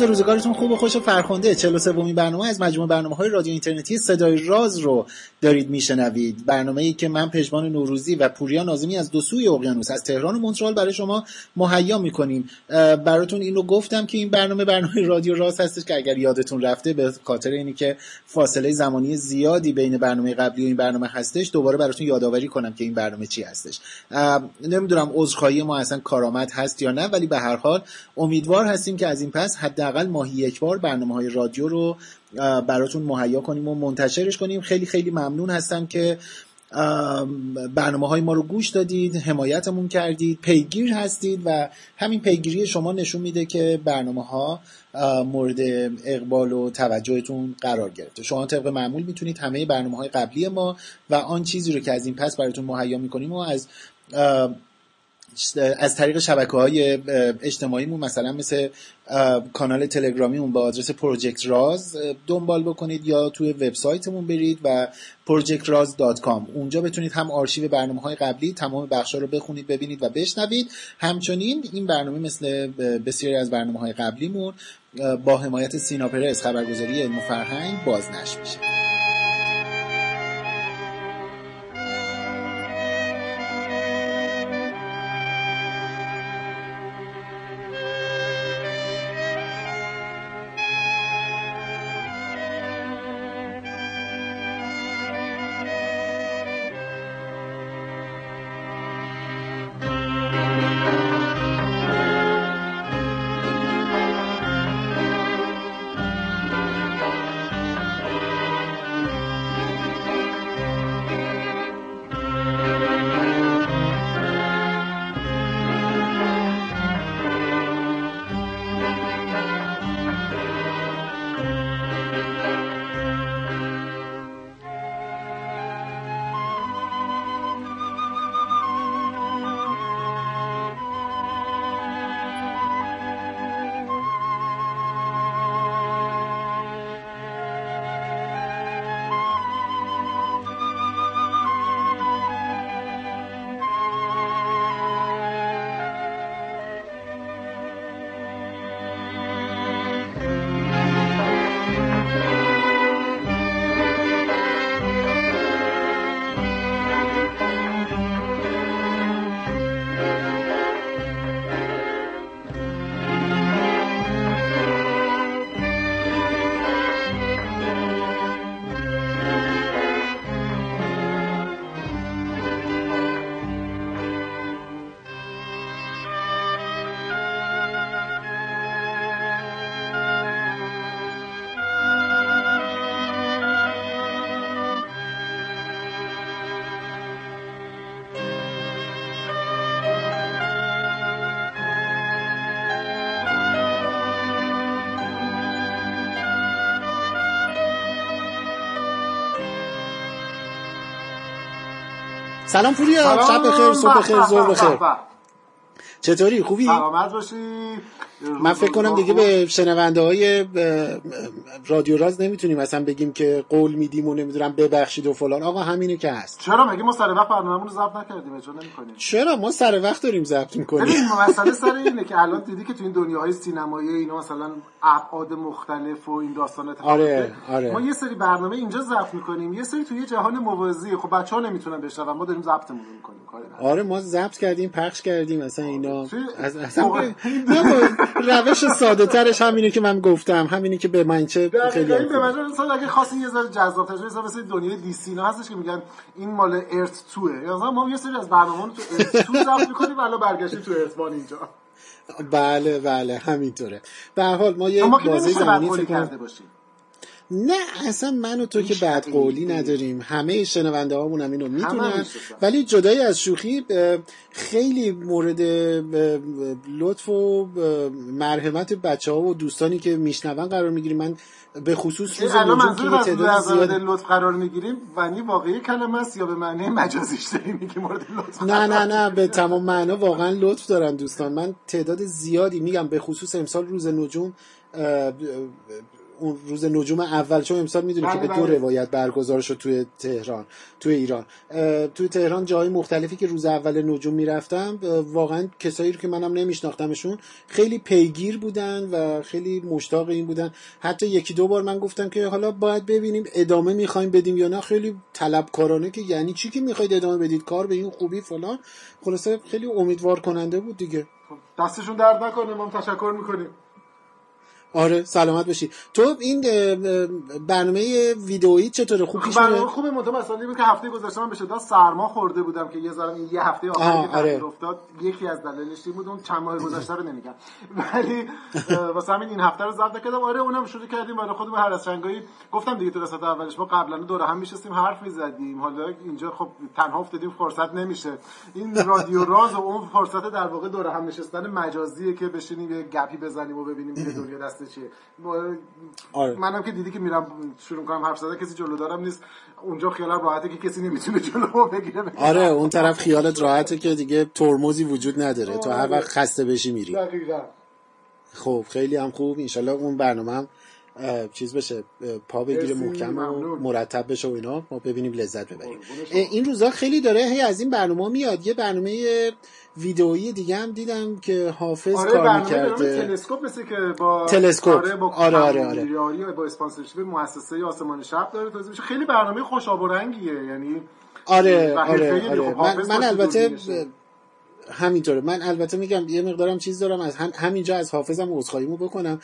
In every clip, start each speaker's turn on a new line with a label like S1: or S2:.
S1: روز روزگارتون خوب و خوش و فرخنده. 43 ومین برنامه از مجموعه برنامه های رادیو اینترنتی صدای راز رو دارید میشنوید. برنامه ای که من پژمان نوروزی و پوریا نازمی از دو سوی اقیانوس از تهران و مونترال برای شما مهیا می‌کنیم. براتون این رو گفتم که این برنامه برنامه رادیو راز هستش که اگر یادتون رفته به خاطر اینی که فاصله زمانی زیادی بین برنامه قبلی و این برنامه هستش دوباره براتون یادآوری کنم که این برنامه چی هستش. نمی‌دونم عذرخواهی ما اصلا کارآمد هست یا نه ولی به هر حال امیدوار هستیم که از این پس حداقل ماهی یک بار برنامه های رادیو رو براتون مهیا کنیم و منتشرش کنیم. خیلی خیلی ممنون هستم که برنامه های ما رو گوش دادید حمایتمون کردید پیگیر هستید و همین پیگیری شما نشون میده که برنامه ها مورد اقبال و توجهتون قرار گرفته. شما طبق معمول می‌تونید همه برنامه های قبلی ما و آن چیزی رو که از این پس براتون مهیا می‌کنیم و از از طریق شبکه های اجتماعیمون مثلا مثل کانال تلگرامیمون با آدرس پروژکت راز دنبال بکنید یا توی وبسایتمون برید و projectraz.com اونجا بتونید هم آرشیو برنامه های قبلی تمام بخش رو بخونید ببینید و بشنوید. همچنین این برنامه مثل بسیاری از برنامه های قبلیمون با حمایت سینا پرس خبرگزاری علم و فرهنگ بازنشر میشه. سلام پوریا. شب بخیر صبح بخیر ظهر بخیر. چطوری؟ خوبی؟
S2: سلامت باشی.
S1: من فکر کنم دیگه به شنونده های رادیو راز نمی‌تونیم مثلا بگیم که قول میدیم و نمی‌دونم ببخشید و فلان. آقا همینه که هست.
S2: چرا؟ مگه ما سر وقت برنامه‌مون رو ضبط نکردیم؟ اجازه نمی‌کنیم.
S1: چرا؟ ما سر وقت داریم ضبط می‌کنیم.
S2: ببین مسئله سر اینه که الان دیدی که تو این دنیاهای سینمایی اینا مثلا ابعاد مختلف و این داستانات
S1: آره آره.
S2: ما یه سری برنامه اینجا ضبط می‌کنیم یه سری تو یه جهان موازی. خب بچه‌ها نمی‌تونن بشنون ما داریم ضبطمون می‌کنیم
S1: آره ما ضبط کردیم پخش کردیم مثلا اینا از اصلا روش ساده ترش همینه که من گفتم همینه که به من چه خیلی
S2: به من مثلا اگه خاصی یه ذره جذاب تر مثلا مثل دنیای دی سی هستش که میگن این مال ارت 2 مثلا ما یه سری از برنامه‌ها تو ارت 2 ضبط می‌کنیم ولی برگشتیم تو ارت 1 اینجا.
S1: بله بله همینطوره. به هر حال ما یه بازی زمانی
S2: کرده باشیم.
S1: نه اصلا من و تو که بعد قولی نداریم. همه شنونده هامون هم اینو می‌دونن. ولی جدای از شوخی خیلی مورد لطف و مرحمت بچه ها و دوستانی که میشنون قرار می‌گیریم. من به خصوص روز نجوم که به تعداد زیاد
S2: لطف قرار می‌گیریم ونی واقعی کلمه است یا به معنی مجازیش داریم که مورد لطف
S1: نه نه نه به تمام معنا واقعا لطف دارن دوستان. من تعداد زیادی میگم. به خصوص امسال روز نجوم اون روز نجوم اول چون امسال می‌دونی که به دو بله. روایت برگزار شد توی تهران توی ایران. توی تهران جای مختلفی که روز اول نجوم می‌رفتم واقعا کسایی رو که منم نمیشناختمشون خیلی پیگیر بودن و خیلی مشتاق این بودن. حتی یکی دو بار من گفتم که حالا باید ببینیم ادامه می‌خوایم بدیم یا نه. خیلی طلبکارانه که یعنی چی که می‌خواید ادامه بدید؟ کار به این خوبی فلان. خلاصه خیلی امیدوار کننده بود دیگه.
S2: خب، دستشون درد نکنه ما تشکر می‌کنیم.
S1: آره سلامت باشی. تو این برنامه ویدئویی چطوره؟ خوب پیش
S2: برنامه خوبه. منتها مسئله بود که هفته گذشته من به شدت سرما خورده بودم که یه ذره یه هفته آخری که آره. افتاد یکی از دلایلش بود اون چند ماه گذشته رو نمیگم. ولی واسه همین این هفته رو ضبط کردم آره اونم شروع کردیم. برای خودمون هر از چنگایی گفتم دیگه تو قسمت اولش ما قبلا دور هم میشستیم حرف می‌زدیم. حالا اینجا خب تنها افتادیم فرصت نمیشه. این رادیو راز و اون فرصت در واقع دور هم نشستن مجازیه که بشینیم یه گپی بزنیم و ببینیم که دنیا دست چیه؟ آره. منم که دیدی که میرم شروع کنم حرف زدن کسی جلو دارم نیست. اونجا خیال راحته که کسی نمی‌تونه جلو بگیره.
S1: آره اون طرف خیالت راحته که دیگه ترمزی وجود نداره. تو هر وقت خسته بشی میری.
S2: دقیقا.
S1: خب خیلی هم خوب. انشالله اون برنامه هم چیز بشه پا بگیره محکم و مرتب بشه و اینا. ما ببینیم لذت ببریم. این روزا خیلی داره هی از این برنامه میاد. یه برنامه ویدئویی دیگه هم دیدم که حافظ
S2: آره
S1: کار می‌کرده.
S2: تلسکوپ مثل که با
S1: تلسکوپ. آره با
S2: آره آره, آره. با اسپانسرشیپ مؤسسه آسمان شب داره توضیح میشه. خیلی برنامه خوش و رنگیه. یعنی
S1: آره آره, آره. من, من البته همینطوره. من البته میگم یه مقدارم چیز دارم از هم همینجا از حافظم عذرخواهیمو بکنم.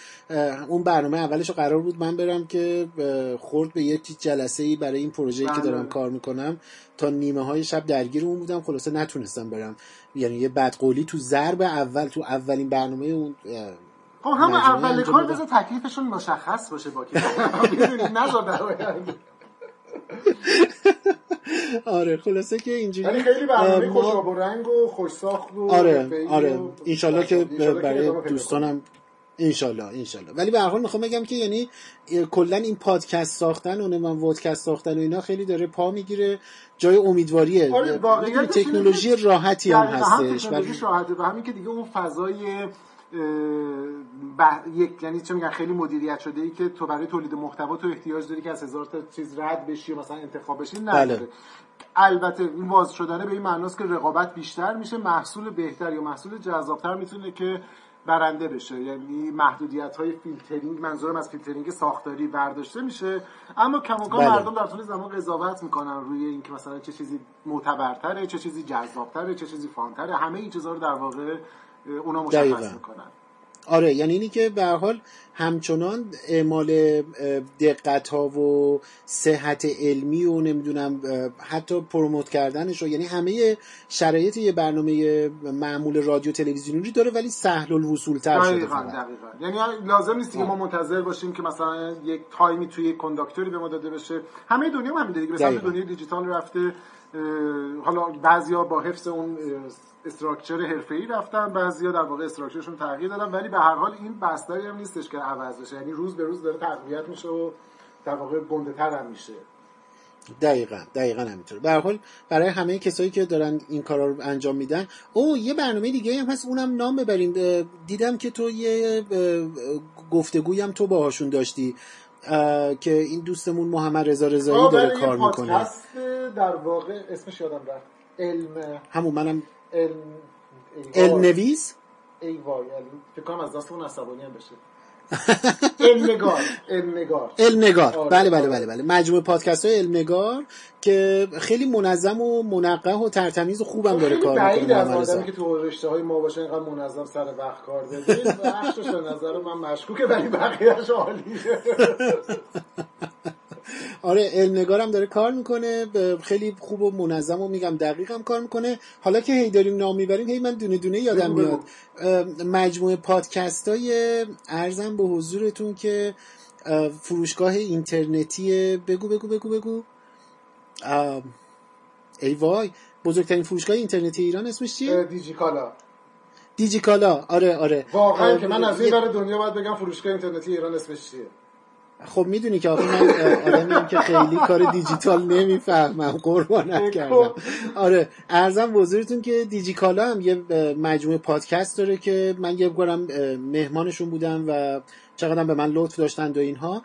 S1: اون برنامه اولش قرار بود من برم که خورد به یه جلسه ای برای این پروژه که دارم بله. کار می‌کنم. تا نیمه های شب درگیر اون بودم. خلاصه نتونستم برم. یعنی یه بدقولی تو ضرب اول تو اولین برنامه اون
S2: خب هم اول کار بذار تکلیفشون مشخص باشه با که
S1: آره خلاصه که اینجوری
S2: ولی خیلی برنامه خوش و رنگ و خوش ساخت و
S1: آره آره. انشالله که برای دوستانم انشالله انشالله. ولی به هر حال می‌خوام بگم که یعنی کلا این پادکست ساختن و من وودکست ساختن و اینا خیلی داره پا می‌گیره. جای امیدواریه.
S2: آره
S1: تکنولوژی راحتی هم هستش.
S2: ولی راحته و همین که دیگه اون فضای یک یعنی چه میگن خیلی مدیریت شده ای که تو برای تولید محتوا تو احتیاج داری که از هزار تا چیز رد بشی و مثلا انتخاب بشی نداره بله. البته این واضح شدنه به این معناست که رقابت بیشتر میشه محصول بهتر یا محصول جذابتر می‌تونه که برنده بشه یعنی محدودیت های فیلترینگ منظورم از فیلترینگ ساختاری برداشته میشه اما کماکان بله. مردم در طول زمان قضاوت می‌کنن روی اینکه مثلا چه چیزی معتبرتره چه چیزی جذابتره چه چیزی fun تره همه این چیزها رو در واقع اونا مشخص می‌کنن.
S1: آره یعنی اینی که به حال همچنان اعمال دقت ها و صحت علمی و نمی‌دونم حتی پروموت کردنش رو یعنی همه شرایط یه برنامه معمول رادیو تلویزیونی داره ولی سهل الوصول تر شده
S2: دقیقا دقیقا. یعنی لازم نیست که ما منتظر باشیم که مثلا یک تایمی توی کانداکتوری به ما داده بشه. همه دنیا هم دیگه مثلا دنیای دیجیتال رفته حالا بعضیا با حفظ اون استراکچر حرفه‌ای رفتن بعضیا در واقع استراکچرشون تغییر دادن ولی به هر حال این بستری هم نیستش که عوض بشه. یعنی روز به روز داره تقویت میشه و در واقع گنده هم میشه.
S1: دقیقا دقیقا همینطور به حال برای همه کسایی که دارن این کارا رو انجام میدن او یه برنامه دیگه هم هست اونم نام ببریم. دیدم که تو یه گفتگوی هم تو باهاشون داشتی که این دوستمون محمد رضا رضایی داره کار می‌کنه.
S2: در واقع اسمش یادم رفت. علم.
S1: همون منم علم نویس
S2: ای وای فکر کنم از دست اون عصبانی هم بشه. علمنگار علمنگار.
S1: علمنگار. آره. بله بله بله بله. مجموعه پادکست های علمنگار که خیلی منظم و منقه و ترتمیز و خوبم داره کار
S2: می‌کنه از آدمی که تو رشته های ما باشه اینقدر منظم سر وقت کار بده بخشش نظر من مشکوکه ولی بقیهش عالیه.
S1: آره علم نگارم داره کار می‌کنه خیلی خوب و منظم و میگم دقیقم کار می‌کنه. حالا که هی داریم نام می‌بریم هی من دونه دونه یادم میاد. مجموعه پادکست های ارزم به حضورتون که فروشگاه اینترنتی بگو بگو بگو بگو. ای وای بزرگترین فروشگاه اینترنتی ایران اسمش چیه؟
S2: دیجیکالا.
S1: دیجیکالا. آره آره.
S2: واقعا که من از این دنیا باید بگم فروشگاه اینترنتی ایران اسمش چیه.
S1: خب می‌دونی که آخه من آدمیم که خیلی کار دیجیتال نمی‌فهمم قربانت کردم. آره ارزم بزرگتون که دیجیکالا هم یه مجموعه پادکست داره که من یه بارم مهمانشون بودم و چقدر به من لطف داشتند و اینها.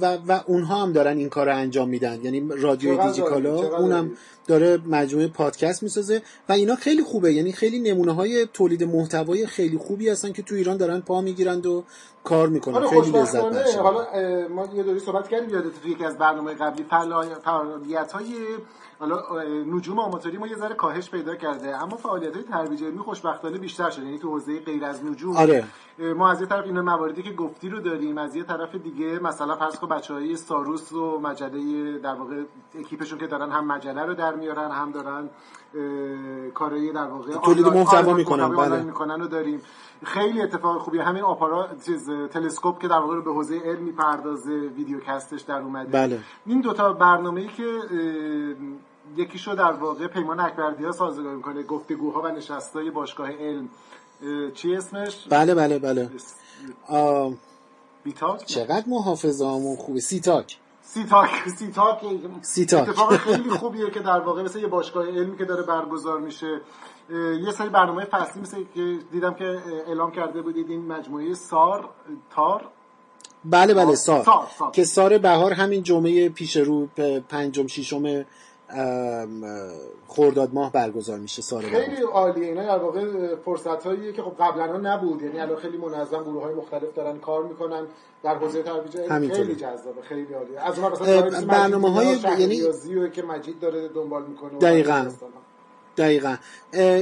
S1: و, و اونها هم دارن این کار رو انجام میدن. یعنی رادیو دیجیکالا اونم داره؟ مجموعه پادکست می‌سازه و اینا خیلی خوبه. یعنی خیلی نمونه های تولید محتوای خیلی خوبی هستن که تو ایران دارن پا می‌گیرند و کار می‌کنن.
S2: آره خیلی لذت بخشه. حالا ما یه دوری صحبت کردیم یادت تو یکی از برنامه قبلی فعالیت های حالا نجوم آماتوری ما یه ذره کاهش پیدا کرده. اما فعالیت های ترویج علمی خوشبختانه بیشتر شده. یعنی تو حوزه غیر از نجوم
S1: آره.
S2: ما از یه طرف این مواردی که گفتی رو داریم از یه طرف دیگه مثلا فرض کن بچهای ساروس و مجله در واقع اکیپشون که دارن هم مجله رو در میارن هم دارن کارایی در واقع
S1: تولید محتوا می‌کنن.
S2: بله. می‌کنن و داریم. خیلی اتفاق خوبی همین آپارات چیز تلسکوپ که در واقع به حوزه علم می‌پردازه ویدیوکستش در اومده.
S1: بله.
S2: این دوتا برنامه‌ای که یکیشو در واقع پیمان اکبردی ها سازگار می‌کنه گفتگوها و نشستای باشگاه علم. چی اسمش؟
S1: بله بله بله.
S2: بیتاک
S1: چقدر محافظه همون خوبه. سیتاک.
S2: سیتاک سیتاک.
S1: سیتاک.
S2: اتفاق خیلی خوبیه که در واقع مثل یه باشگاه علمی که داره برگزار میشه یه سری برنامه فصلی مثل که دیدم که اعلام کرده بودید این مجموعه سار تار.
S1: بله بله سار, سار, سار. که سار بهار همین جمعه پیش رو پنجم ششم خورداد ماه برگزار میشه سال
S2: خیلی عالیه. اینا در واقع فرصت هاییه که خب قبلا نبود. یعنی الان خیلی منظم گروه های مختلف دارن کار می‌کنن. در حوزه ترویج خیلی جذابه. خیلی عالیه. از اون مثلا
S1: برنامه های
S2: یعنی که مجید داره دنبال می‌کنه
S1: دقیقاً. دقیقا.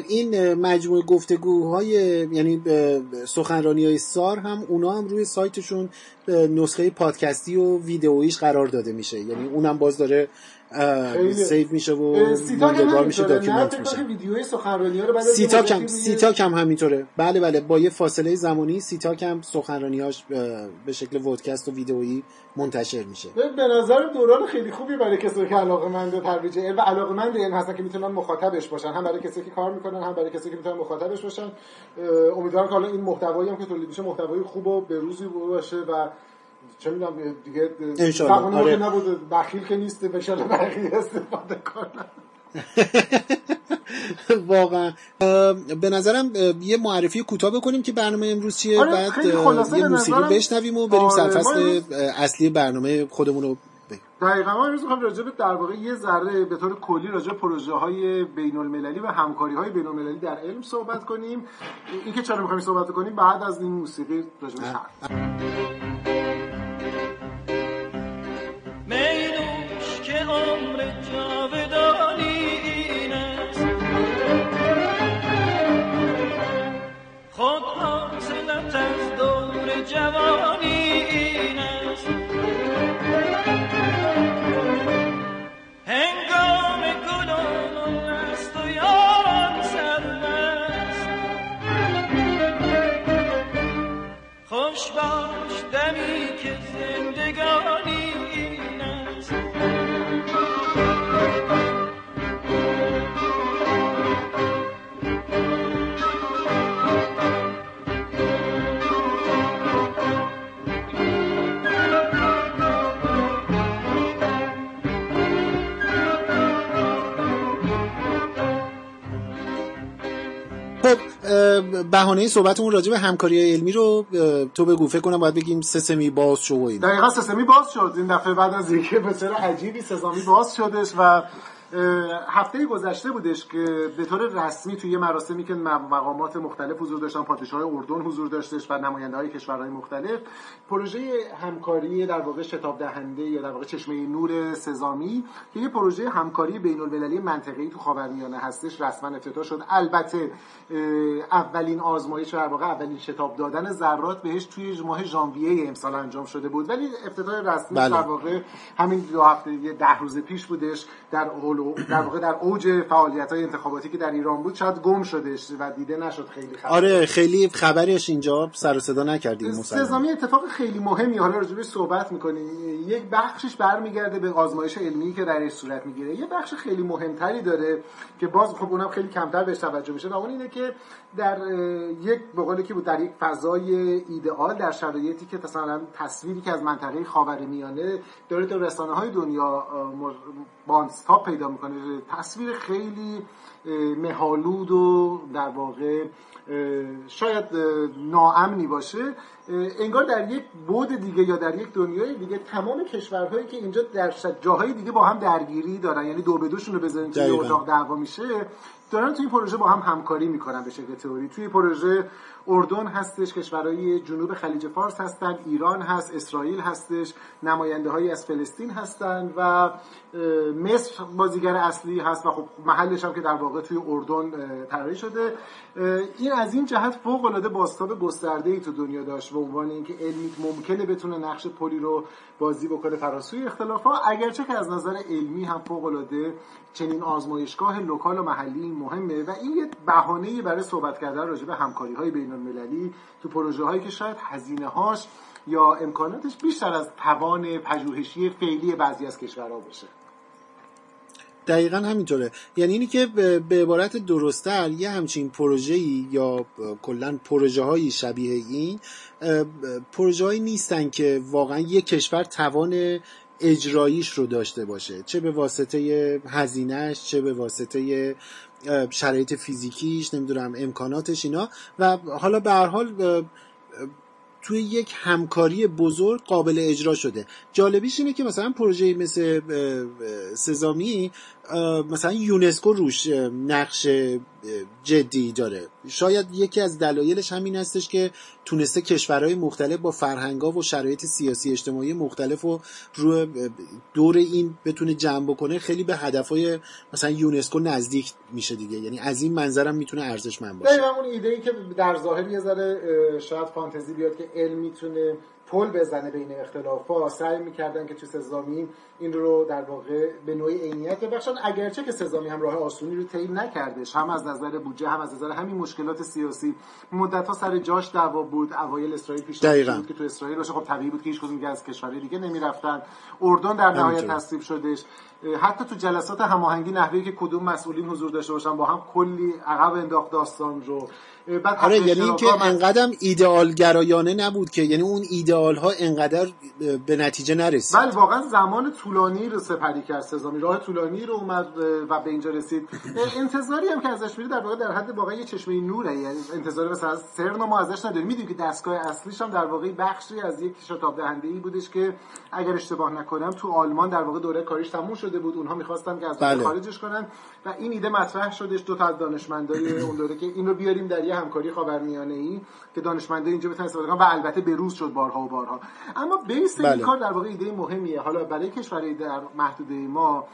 S1: این مجموعه گفتگوهای یعنی سخنرانی های سار هم اونا هم روی سایتشون نسخه پادکستی و ویدئویش قرار داده میشه. یعنی اونم باز داره save میشه و
S2: ماندگار
S1: میشه document
S2: میشه. ویدیوی سخنرانی ها رو بعد
S1: سیتاک هم سیتاک هم همینطوره. بله بله با یه فاصله زمانی سیتاک هم سخنرانیاش به شکل vodcast و ویدئویی منتشر میشه.
S2: به نظر دوران خیلی خوبی برای کسایی که علاقه‌مند ترویج علم و علاقه‌مند علم هستن که می‌تونن مخاطبش باشن. هم برای کسایی که کار می‌کنن هم برای کسایی که می‌تونن مخاطبش باشن. امیدوارم که حالا این محتوایی هم که تولید میشه محتوای خوب و به روزی باشه و چه می‌دونم دیگه
S1: انشالله. آره.
S2: نبود بخیل که نیست به شاله بقیه استفاده کنن.
S1: واقعا. به نظرم یه معرفی کوتاه بکنیم که برنامه امروز چیه.
S2: آره
S1: بعد یه موسیقی بشنویم و بریم آره سرفصل اصلی برنامه خودمون رو
S2: دقیقا ما امروز می‌خوایم راجع به در واقع یه ذره به طور کلی راجع پروژه های بین المللی و همکاری های بین المللی در علم صحبت کنیم. اینکه چرا می‌خوایم صحبت کنیم بعد از این موسیقی راجع به
S3: جوانی این است. هنگام گلان است و یاران سرمست خوش باش دمی که زندگانی
S1: بهانه صحبتمون راجع به همکاری علمی رو تو بگو فکر کنم باید بگیم سسمی باز شو و
S2: این دقیقا سسمی باز شد. این دفعه بعد از اینکه به طور عجیبی سسمی باز شدش و هفته گذشته بودش که به طور رسمی توی مراسمی که مقامات مختلف حضور داشتن پادشاه اردن حضور داشتش و نماینده های کشورهای مختلف پروژه همکاری در واقع شتاب دهنده یا در واقع چشمه نور سزامی که یه پروژه همکاری بین المللی منطقه‌ای تو خاورمیانه هستش رسما افتتاح شد البته اولین آزمایش در واقع اولین شتاب دادن ذرات بهش توی ماه ژانویه امسال انجام شده بود ولی افتتاح رسمی بله. در واقع همین دو هفته ده روز پیش بودش در در واقع در اوج فعالیت های انتخاباتی که در ایران بود شاید گم شدش و دیده نشد خیلی
S1: خبر. آره خیلی خبریش اینجا سر و صدا نکردیم
S2: سزامی اتفاق خیلی مهمی حالا راجبش صحبت می‌کنیم. یک بخشش برمیگرده به آزمایش علمی که درش صورت می‌گیره. یه بخش خیلی مهمتری داره که باز خب اونم خیلی کمتر بهش توجه میشه و اون اینه که در یک به که بود در یک فضای ایدئال در شرایطی که مثلا تصویری که از منطقه خاورمیانه داره تو رسانه های دنیا بانستاپ پیدا می‌کنه. تصویر خیلی مهالود و در واقع شاید ناامنی باشه. انگار در یک بود دیگه یا در یک دنیای دیگه تمام کشورهایی که اینجا در جاهای دیگه با هم درگیری دارن. یعنی دو به دوشون رو بزنن توی اتاق دعوا میشه. دارن توی پروژه با هم همکاری می‌کنن به شکل تئوری. توی پروژه اردن هستش کشورهای جنوب خلیج فارس هستن ایران هست اسرائیل هستش نماینده هایی از فلسطین هستند و مصر بازیگر اصلی هست و خب محلش هم که در واقع توی اردن طراحی شده. این از این جهت فوق العاده باستاب گسترده ای تو دنیا داشت به عنوان اینکه علمی ممکنه بتونه نقش پلی رو بازی بکنه فراسوی اختلاف ها اگرچه که از نظر علمی هم فوق العاده چنین آزمایشگاه لوکال و محلی مهمه و این یه بهانه برای صحبت کردن راجع به همکاری های بین المللی تو پروژه هایی که شاید هزینه هاش یا امکاناتش بیشتر از توان پژوهشی فعلی بعضی از کشورها باشه.
S1: دقیقا همینطوره. یعنی اینی که به عبارت درستتر یه همچین پروژه یا کلا پروژه های شبیه این پروژه هایی نیستن که واقعا یه کشور توان اجراییش رو داشته باشه. چه به واسطه هزینهش چه به واسطه شرایط فیزیکیش نمی‌دونم امکاناتش اینا. و حالا به هر حال توی یک همکاری بزرگ قابل اجرا شده. جالبیش اینه که مثلا پروژه مثل سزامی مثلا یونسکو روش نقش جدی داره. شاید یکی از دلایلش همین هستش که تونسته کشورهای مختلف با فرهنگا و شرایط سیاسی اجتماعی مختلف رو دور این بتونه جمع بکنه خیلی به هدفهای مثلا یونسکو نزدیک میشه دیگه. یعنی از این منظرم می‌تونه ارزشمند باشه.
S2: دقیقا اون ایده ای که در ظاهر یه ذره شاید فانتزی بیاد که علم می‌تونه پل بزنه بین ها سعی می‌کردن که تو سزامی این رو در واقع به نوعی عینیت ببخشن اگرچه که سزامی هم راه آسونی رو طی نکردش هم از نظر بودجه هم از نظر همین مشکلات سیاسی مدت ها سر جاش دعوا بود اوایل اسرائیل پیش بود که تو اسرائیل باشه. خب طبیعی بود که هیچ کدوم از کشورهای دیگه نمی‌رفتن. اردن در نهایت تصویب شدش. حتی تو جلسات هماهنگی نحوی که کدوم مسئولین حضور داشته باشن با هم کلی عقب انداخت داستان رو.
S1: بعد آره یعنی اینکه انقدر ایدئال گرایانه نبود که یعنی اون ایدئال ها انقدر به نتیجه نرسید.
S2: بله واقعا زمان طولانی رو سپری کرد سزامی. راه طولانی رو اومد و به اینجا رسید. انتظاری هم که ازش میره در واقع در حد واقعا یه چشمه نوره. یعنی انتظاری مثلا سرنا ما ازش نداریم. می‌دونیم که دستگاه اصلیش هم در واقع بخشی از یک شتاب دهنده ای بودش که اگر اشتباه نکنم تو آلمان در واقع دوره کاریش تموم شده بود. اونها می‌خواستن که از بله. خارجش کنن و این ایده مطرح شدش. دو تا از دانشمندای اون دوره که این رو بیاریم در همکاری خاورمیانه ای که دانشمنده اینجا بتونن استفاده کنن و البته بروز شد بارها و بارها. اما بیس این بله. کار در واقع ایده مهمیه. حالا برای کشورهای در محدوده ما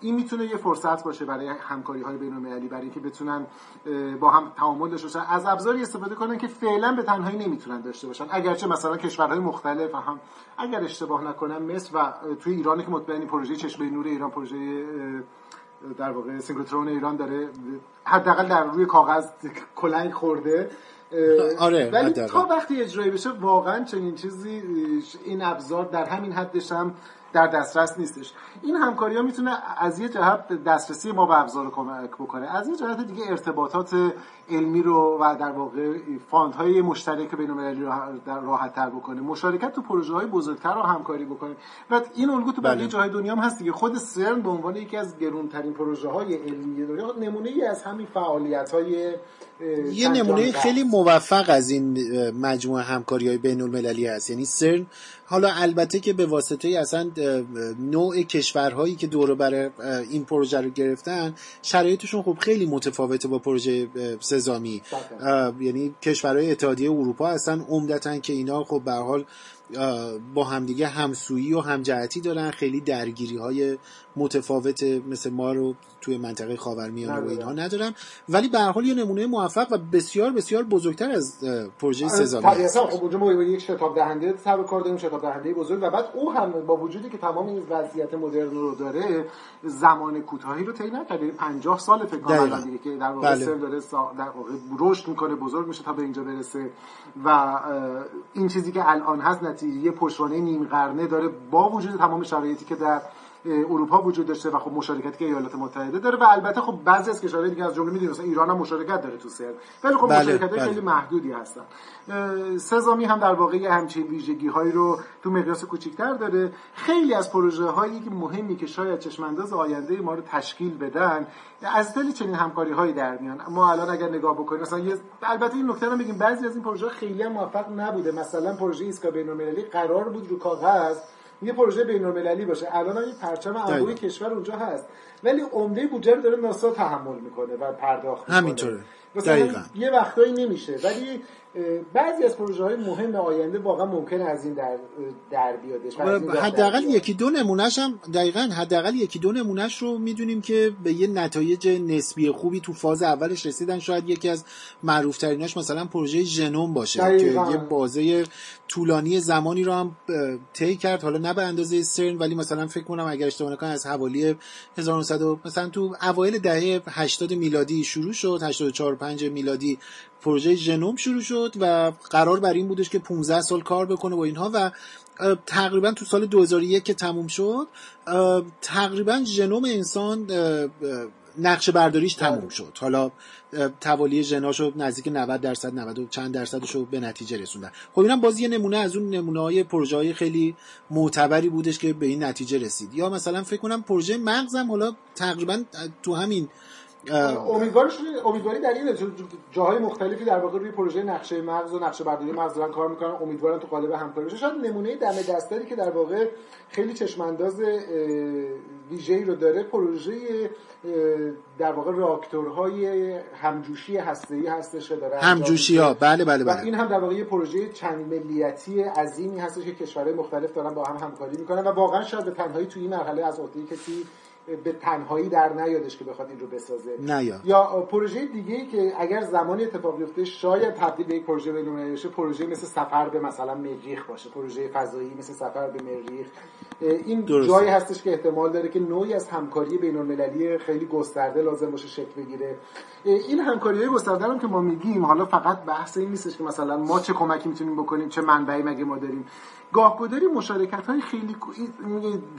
S2: این می‌تونه یه فرصت باشه برای همکاری های بین المللی برای اینکه بتونن با هم تعامل داشته باشن. از ابزاری استفاده کنن که فعلا به تنهایی نمی‌تونن داشته باشن. اگرچه مثلا کشورهای مختلف هم اگر اشتباه نکنم مصر و توی ایران که مطمئنی پروژه چشمه نور ایران پروژه در واقع سینکروترون ایران داره حداقل در روی کاغذ کلنگ خورده.
S1: آره
S2: ولی تا وقتی اجرایی بشه واقعا چنین چیزی این ابزار در همین حدش هم در دسترس نیستش. این همکاری ها می‌تونه از یه جهت دسترسی ما به ابزار کمک بکنه. از یه جهت دیگه ارتباطات علمی رو و در واقع fund های مشترک بین المللی رو راحت تر بکنه. مشارکت تو پروژه های بزرگتر رو همکاری بکنه. و این الگو تو بقیه بله. جاهای دنیا هم هست دیگه. خود سرن به عنوان یکی از گرونترین پروژه های علمی دنیا. نمونه ای از همین فعالیت های
S1: یه نمونه خیلی موفق از این مجموعه همکاری های بین المللی هست. یعنی سرن حالا البته که به واسطه اصلا نوع کشورهایی که دور بر این پروژه رو گرفتن شرایطشون خب خیلی متفاوته با پروژه سزامی. یعنی کشورهای اتحادیه اروپا هستن عمدتا که اینا خب به حال با همدیگه همسویی و همجهتی دارن خیلی درگیری های متفاوت مثل ما رو توی منطقه خاورمیانه و اینها ندارن ولی به هر حال یه نمونه موفق و بسیار بسیار بزرگتر از پروژه سزامی
S2: طبیعتا خب اونجا ما یک شتاب دهنده سر کار داریم شتاب دهنده بزرگ و بعد او هم با وجودی که تمام این وضعیت مدرن رو داره زمان کوتاهی رو طی نکرده. 50 سال فکر کنم دیگه که در واقع بله. داره در واقع رشد می‌کنه بزرگ میشه تا به اینجا برسه و این چیزی که الان هست نتیجه پشتوانه نیم قرنه داره با وجود تمام شرایطی که در اروپا وجود داشته و خب مشارکتی که ایالات متحده داره و البته خب بعضی از کشورهای دیگه از جمله می‌دونید مثلا ایران هم مشارکت داره تو سر ولی خب بله، مشارکت بله. خیلی محدودی هستن. سزامی هم در واقع همچین ویژگی هایی رو تو مقیاس کوچیکتر داره. خیلی از پروژه هایی که مهمی که شاید چشمانداز آینده ما رو تشکیل بدن از دل چنین همکاری هایی در میان. ما الان اگر نگاه بکنیم مثلا یه البته این نکته رو بگیم بعضی از این پروژه خیلی هم موفق نبوده. مثلا پروژه ایستگاه بین‌المللی قرار بود رو کاغذ یه پروژه بین‌المللی باشه. الان این پرچم انبوه کشور اونجا هست. ولی عمده بودجه رو داره ناسا تحمل می‌کنه و پرداخت
S1: می‌کنه. همینطوره.
S2: دقیقا. یه وقتایی نمیشه. ولی بعضی از پروژه های مهم آینده واقعا ممکنه از این در, در بیادش
S1: حداقل یکی دو نمونهش هم دقیقا حداقل یکی دو نمونهش رو می‌دونیم که به یه نتایج نسبی خوبی تو فاز اولش رسیدن. شاید یکی از معروف تریناش مثلا پروژه ژنوم باشه دقیقا. که یه بازه طولانی زمانی رو هم طی کرد. حالا نه به اندازه سرن ولی مثلا فکر کنم اگر اشتباه نکنم از حوالی 1900 مثلا تو اوایل دهه 80 میلادی شروع شد. 84 5 میلادی پروژه ژنوم شروع شد و قرار بر این بودش که 15 سال کار بکنه و اینها و تقریبا تو سال 2001 که تموم شد تقریبا ژنوم انسان نقشه برداریش تموم شد. حالا توالی ژناشو نزدیک 90 درصد 90 و چند درصدشو به نتیجه رسوندن. خب اینم باز یه نمونه از اون نمونه های پروژه های خیلی معتبری بودش که به این نتیجه رسید. یا مثلا فکر کنم پروژه مغزم حالا تقریبا تو همین
S2: امیدوارش امیدواری در اینه جاهای مختلفی در واقع روی پروژه نقشه مغز و نقشه برداری مغز دارن کار می‌کنن امیدوارم تو قالب همکاری بشه. شاید نمونه دم دستری که در واقع خیلی چشمانداز ویژه‌ای رو داره پروژه در واقع راکتورهای همجوشی هسته‌ای هستش که داره
S1: همجوشی ها بله بله بله.
S2: این هم در واقع یه پروژه چند ملیتی عظیمی هستش که کشورهای مختلف دارن با هم همکاری می‌کنن و واقعا شاید به تنهایی توی این مرحله از عهده کسی به تنهایی در نیادش که بخواد این رو بسازه.
S1: نیا.
S2: یا. پروژه دیگه ای که اگر زمانی اتفاق بیفته شاید تبدیل به یک پروژه بشه پروژه مثل سفر به مثلا مریخ باشه پروژه فضایی مثل سفر به مریخ. این جایی هستش که احتمال داره که نوعی از همکاری بین‌المللی خیلی گسترده لازم باشه شکل بگیره. این همکاری های گسترده هم که ما میگیم حالا فقط بحث این نیستش که مثلا ما چه کمکی می‌تونیم بکنیم چه منبعی مگه ما داریم. گاهگداری مشارکت های خیلی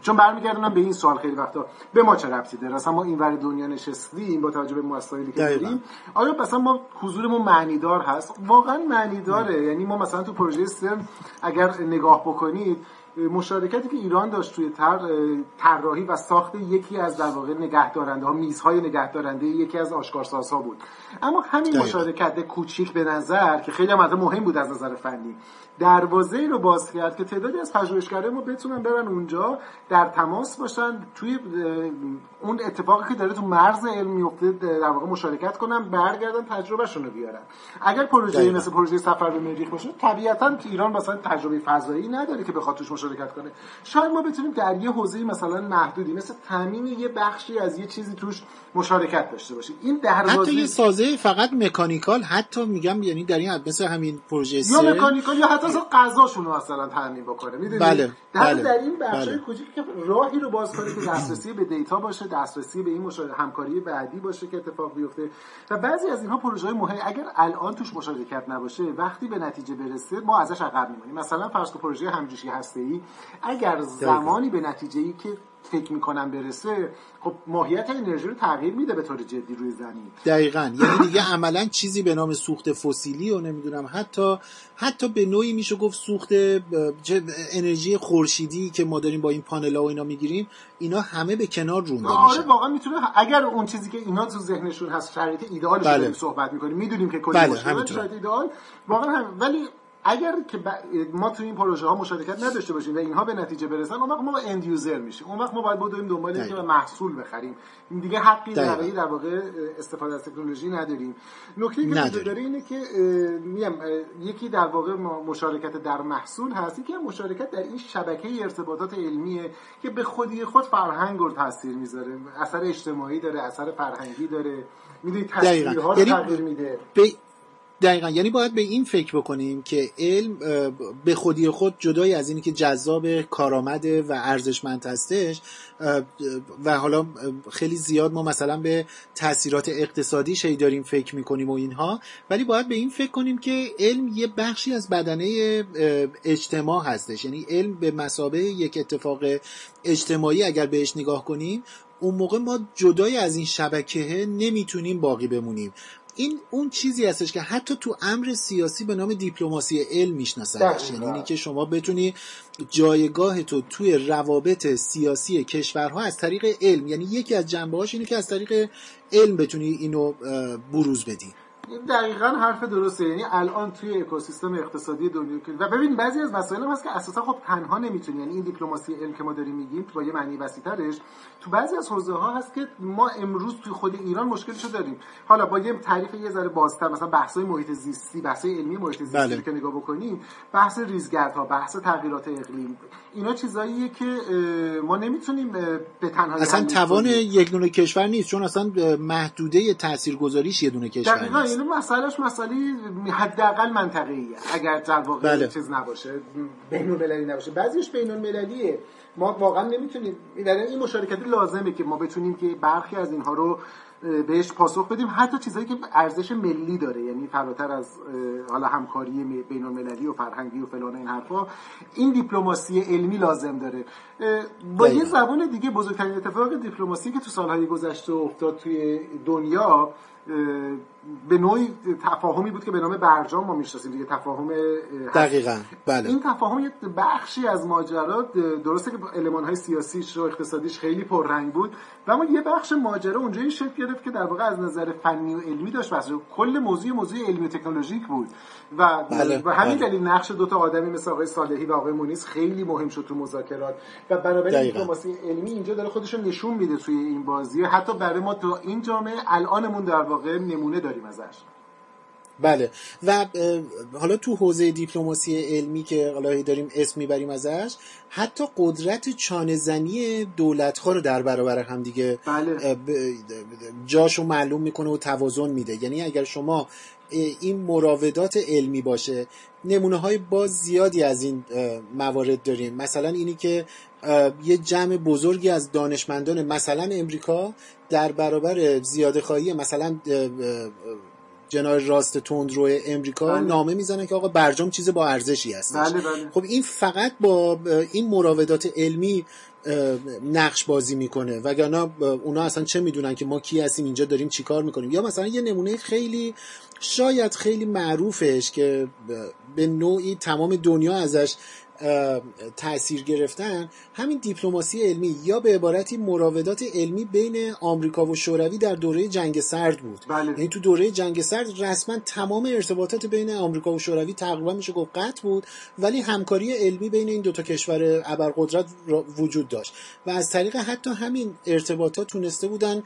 S2: چون برمیگردونم به این سوال خیلی وقتا. به ما چه ربطی داره؟ اصلا ما اینور دنیا نشستیم با توجه به مسائلی که داریم. آیا مثلا ما حضورمون معنیدار هست؟ واقعا معنی داره یعنی ما مثلا تو پروژه سرن اگر نگاه بکنید مشارکتی که ایران داشت توی طراحی و ساخت یکی از در واقع نگهدارنده ها میزهای نگهدارنده یکی از آشکارسازها بود. اما همین مشارکت کوچیک به نظر که خیلی هم مهم بود از نظر فنی. دروازه ای رو باز کرد که تعدادی از پژوهشگرای ما بتونن برن اونجا در تماس باشن. توی اون اتفاقی که داره تو مرز علم میفته در واقع مشارکت کنن برگردن تجربهشون رو بیارن. اگر پروژه مثل پروژه سفر به مریخ باشه طبیعتا ایران مثلا تجربه فضایی نداره که بخواد توش مشارکت کنه. شاید ما بتونیم در یه حوزه مثلا محدودی مثل تامین یه بخشی از یه چیزی توش مشارکت داشته باشیم. این دروازه
S1: حتی یه سازه فقط مکانیکال حتی میگم یعنی در این مثل همین پروژه
S2: یا مکانیکال یا حتی اصلا غذاشون رو مثلا تامین بکنه می‌دونی
S1: بله
S2: در,
S1: بله.
S2: در این بخش بله. کوچیک که راهی رو باز کنه که دسترسی به دیتا باشه دسترسی به این مشارکت همکاری بعدی باشه که اتفاق بیفته و بعضی از اینها پروژه های مهم اگر الان توش مشارکت نباشه وقتی به نتیجه برسه ما ازش عقب میمونیم مثلا فرض پروژه همجوشی هسته ای اگر زمانی به نتیجه ای که فکر می‌کنم برسه خب ماهیت انرژی رو تغییر میده به طور جدی روی زمین
S1: دقیقا یعنی دیگه عملا چیزی به نام سوخت فسیلی و نمی‌دونم حتی حتی به نوعی میشه گفت سوخت انرژی خورشیدی که ما داریم با این پانل ها و اینا می‌گیریم اینا همه به کنار رونده
S2: آره میشه واقعا می‌تونه اگر اون چیزی که اینا تو ذهنشون هست شرایط ایدئالش بله. صحبت می‌کنیم می‌دونیم که کجا
S1: بله. شرایط
S2: ایدئال واقعا هم. ولی اگر که ما تو این پروژه ها مشارکت نداشته باشیم و اینها به نتیجه برسن اون وقت ما end user میشیم. اون وقت ما باید بدویم دنبال که محصول بخریم. این دیگه حقی در در واقع استفاده از تکنولوژی نداریم. نکته که داره اینه که میم یکی در واقع مشارکت در محصول هست. یکی مشارکت در این شبکه ارتباطات علمیه که به خودی خود فرهنگ رو تاثیر می‌ذاره. اثر اجتماعی داره اثر فرهنگی داره. می‌دونی تصویرها رو یعنی تغییر میده.
S1: دقیقا. یعنی باید به این فکر بکنیم که علم به خودی خود جدای از اینی که جذاب کارآمده و ارزشمند هستش و حالا خیلی زیاد ما مثلا به تاثیرات اقتصادی شی داریم فکر می‌کنیم و اینها. ولی باید به این فکر کنیم که علم یه بخشی از بدنه اجتماع هستش. یعنی علم به مسابه یک اتفاق اجتماعی اگر بهش نگاه کنیم اون موقع ما جدای از این شبکه نمی‌تونیم باقی بمونیم. این اون چیزی هستش که حتی تو امر سیاسی به نام دیپلماسی علم میشناسنش. یعنی اینی که شما بتونی جایگاه تو توی روابط سیاسی کشورها از طریق علم یعنی یکی از جنبه هاش اینه که از طریق علم بتونی اینو بروز بدی.
S2: این دقیقا حرف درسته. یعنی الان توی اکوسیستم اقتصادی دنیا و ببین بعضی از مسائل هست که اساسا خب تنها نمی‌تونی. یعنی این دیپلماسی علم که ما داریم میگیم با یه معنی وسیترش تو بعضی از حوزه ها هست که ما امروز توی خود ایران مشکلشو داریم. حالا با یه تعریف یه ذره بازتر مثلا بحث‌های محیط زیستی بحث‌های علمی محیط زیستی بله. که نگاه بکنیم بحث ریزگردها بحث تغییرات اقلیم. اینا چیزاییه که ما نمی‌تونیم به تنهایی
S1: اصلا توان یک دونه کشور نیست چون اصلا محدوده تاثیرگذاریش یه دونه کشور نیست.
S2: یعنی مسئلهش مسئله حداقل منطقه‌ایه اگر در واقع بله. چیز نباشه بین المللی نباشه. بعضیش بین المللیه ما واقعا نمی‌تونیم یعنی این مشارکتی لازمه که ما بتونیم که برخی از اینها رو بهش پاسخ بدیم. حتی چیزایی که ارزش ملی داره یعنی فراتر از حالا همکاری بین المللی و فرهنگی و فلان این حرفا این دیپلماسی علمی لازم داره. با یه زبان دیگه بزرگترین اتفاق دیپلماسی که تو سالهای گذشته افتاد توی دنیا به نوعی تفاهمی بود که به نام برجام ما می‌شناسیم دیگه تفاهم
S1: دقیقا. بله.
S2: این تفاهم یه بخشی از ماجرا درسته که علمان های سیاسیش و اقتصادیش خیلی پررنگ بود و اما یه بخش ماجرا اونجایی شکل گرفت که در واقع از نظر فنی و علمی داشت بحث کل موضوع موضوع علمی و تکنولوژیک بود. و بله. و همین بله. دلیل نقش دو تا آدمی مثل آقای صالحی و آقای مونیس خیلی مهم شد تو مذاکرات. و بنابراین دیپلماسی علمی اینجا داره خودش نشون میده توی این بازی. حتی برای ما تو این جامعه الانمون در واقع نمونه داریم ازش.
S1: بله. و حالا تو حوزه دیپلماسی علمی که حالا داریم اسم می‌بریم ازش حتی قدرت چانه دولت ها رو در برابر هم دیگه
S2: بله.
S1: جاشو معلوم می‌کنه و توازن میده. یعنی اگر شما این مراودات علمی باشه نمونه های باز زیادی از این موارد داریم. مثلا اینی که یه جمع بزرگی از دانشمندان مثلا امریکا در برابر زیاده خواهی مثلا جنای راست تندرو امریکا بله. نامه می‌زنن که آقا برجام چیز با ارزشی هست
S2: بله بله.
S1: خب این فقط با این مراودات علمی نقش بازی می‌کنه وگرنه اونا اصلا چه می‌دونن که ما کی هستیم اینجا داریم چیکار می‌کنیم یا مثلا یه نمونه خیلی شاید خیلی معروفش که به نوعی تمام دنیا ازش تاثیر گرفتن همین دیپلماسی علمی یا به عبارتی مراودات علمی بین آمریکا و شوروی در دوره جنگ سرد بود.
S2: بله.
S1: یعنی تو دوره جنگ سرد رسما تمام ارتباطات بین آمریکا و شوروی تقریبا میشه گفت قطع بود ولی همکاری علمی بین این دو تا کشور ابرقدرت وجود داشت. و از طریق حتی همین ارتباطات تونسته بودن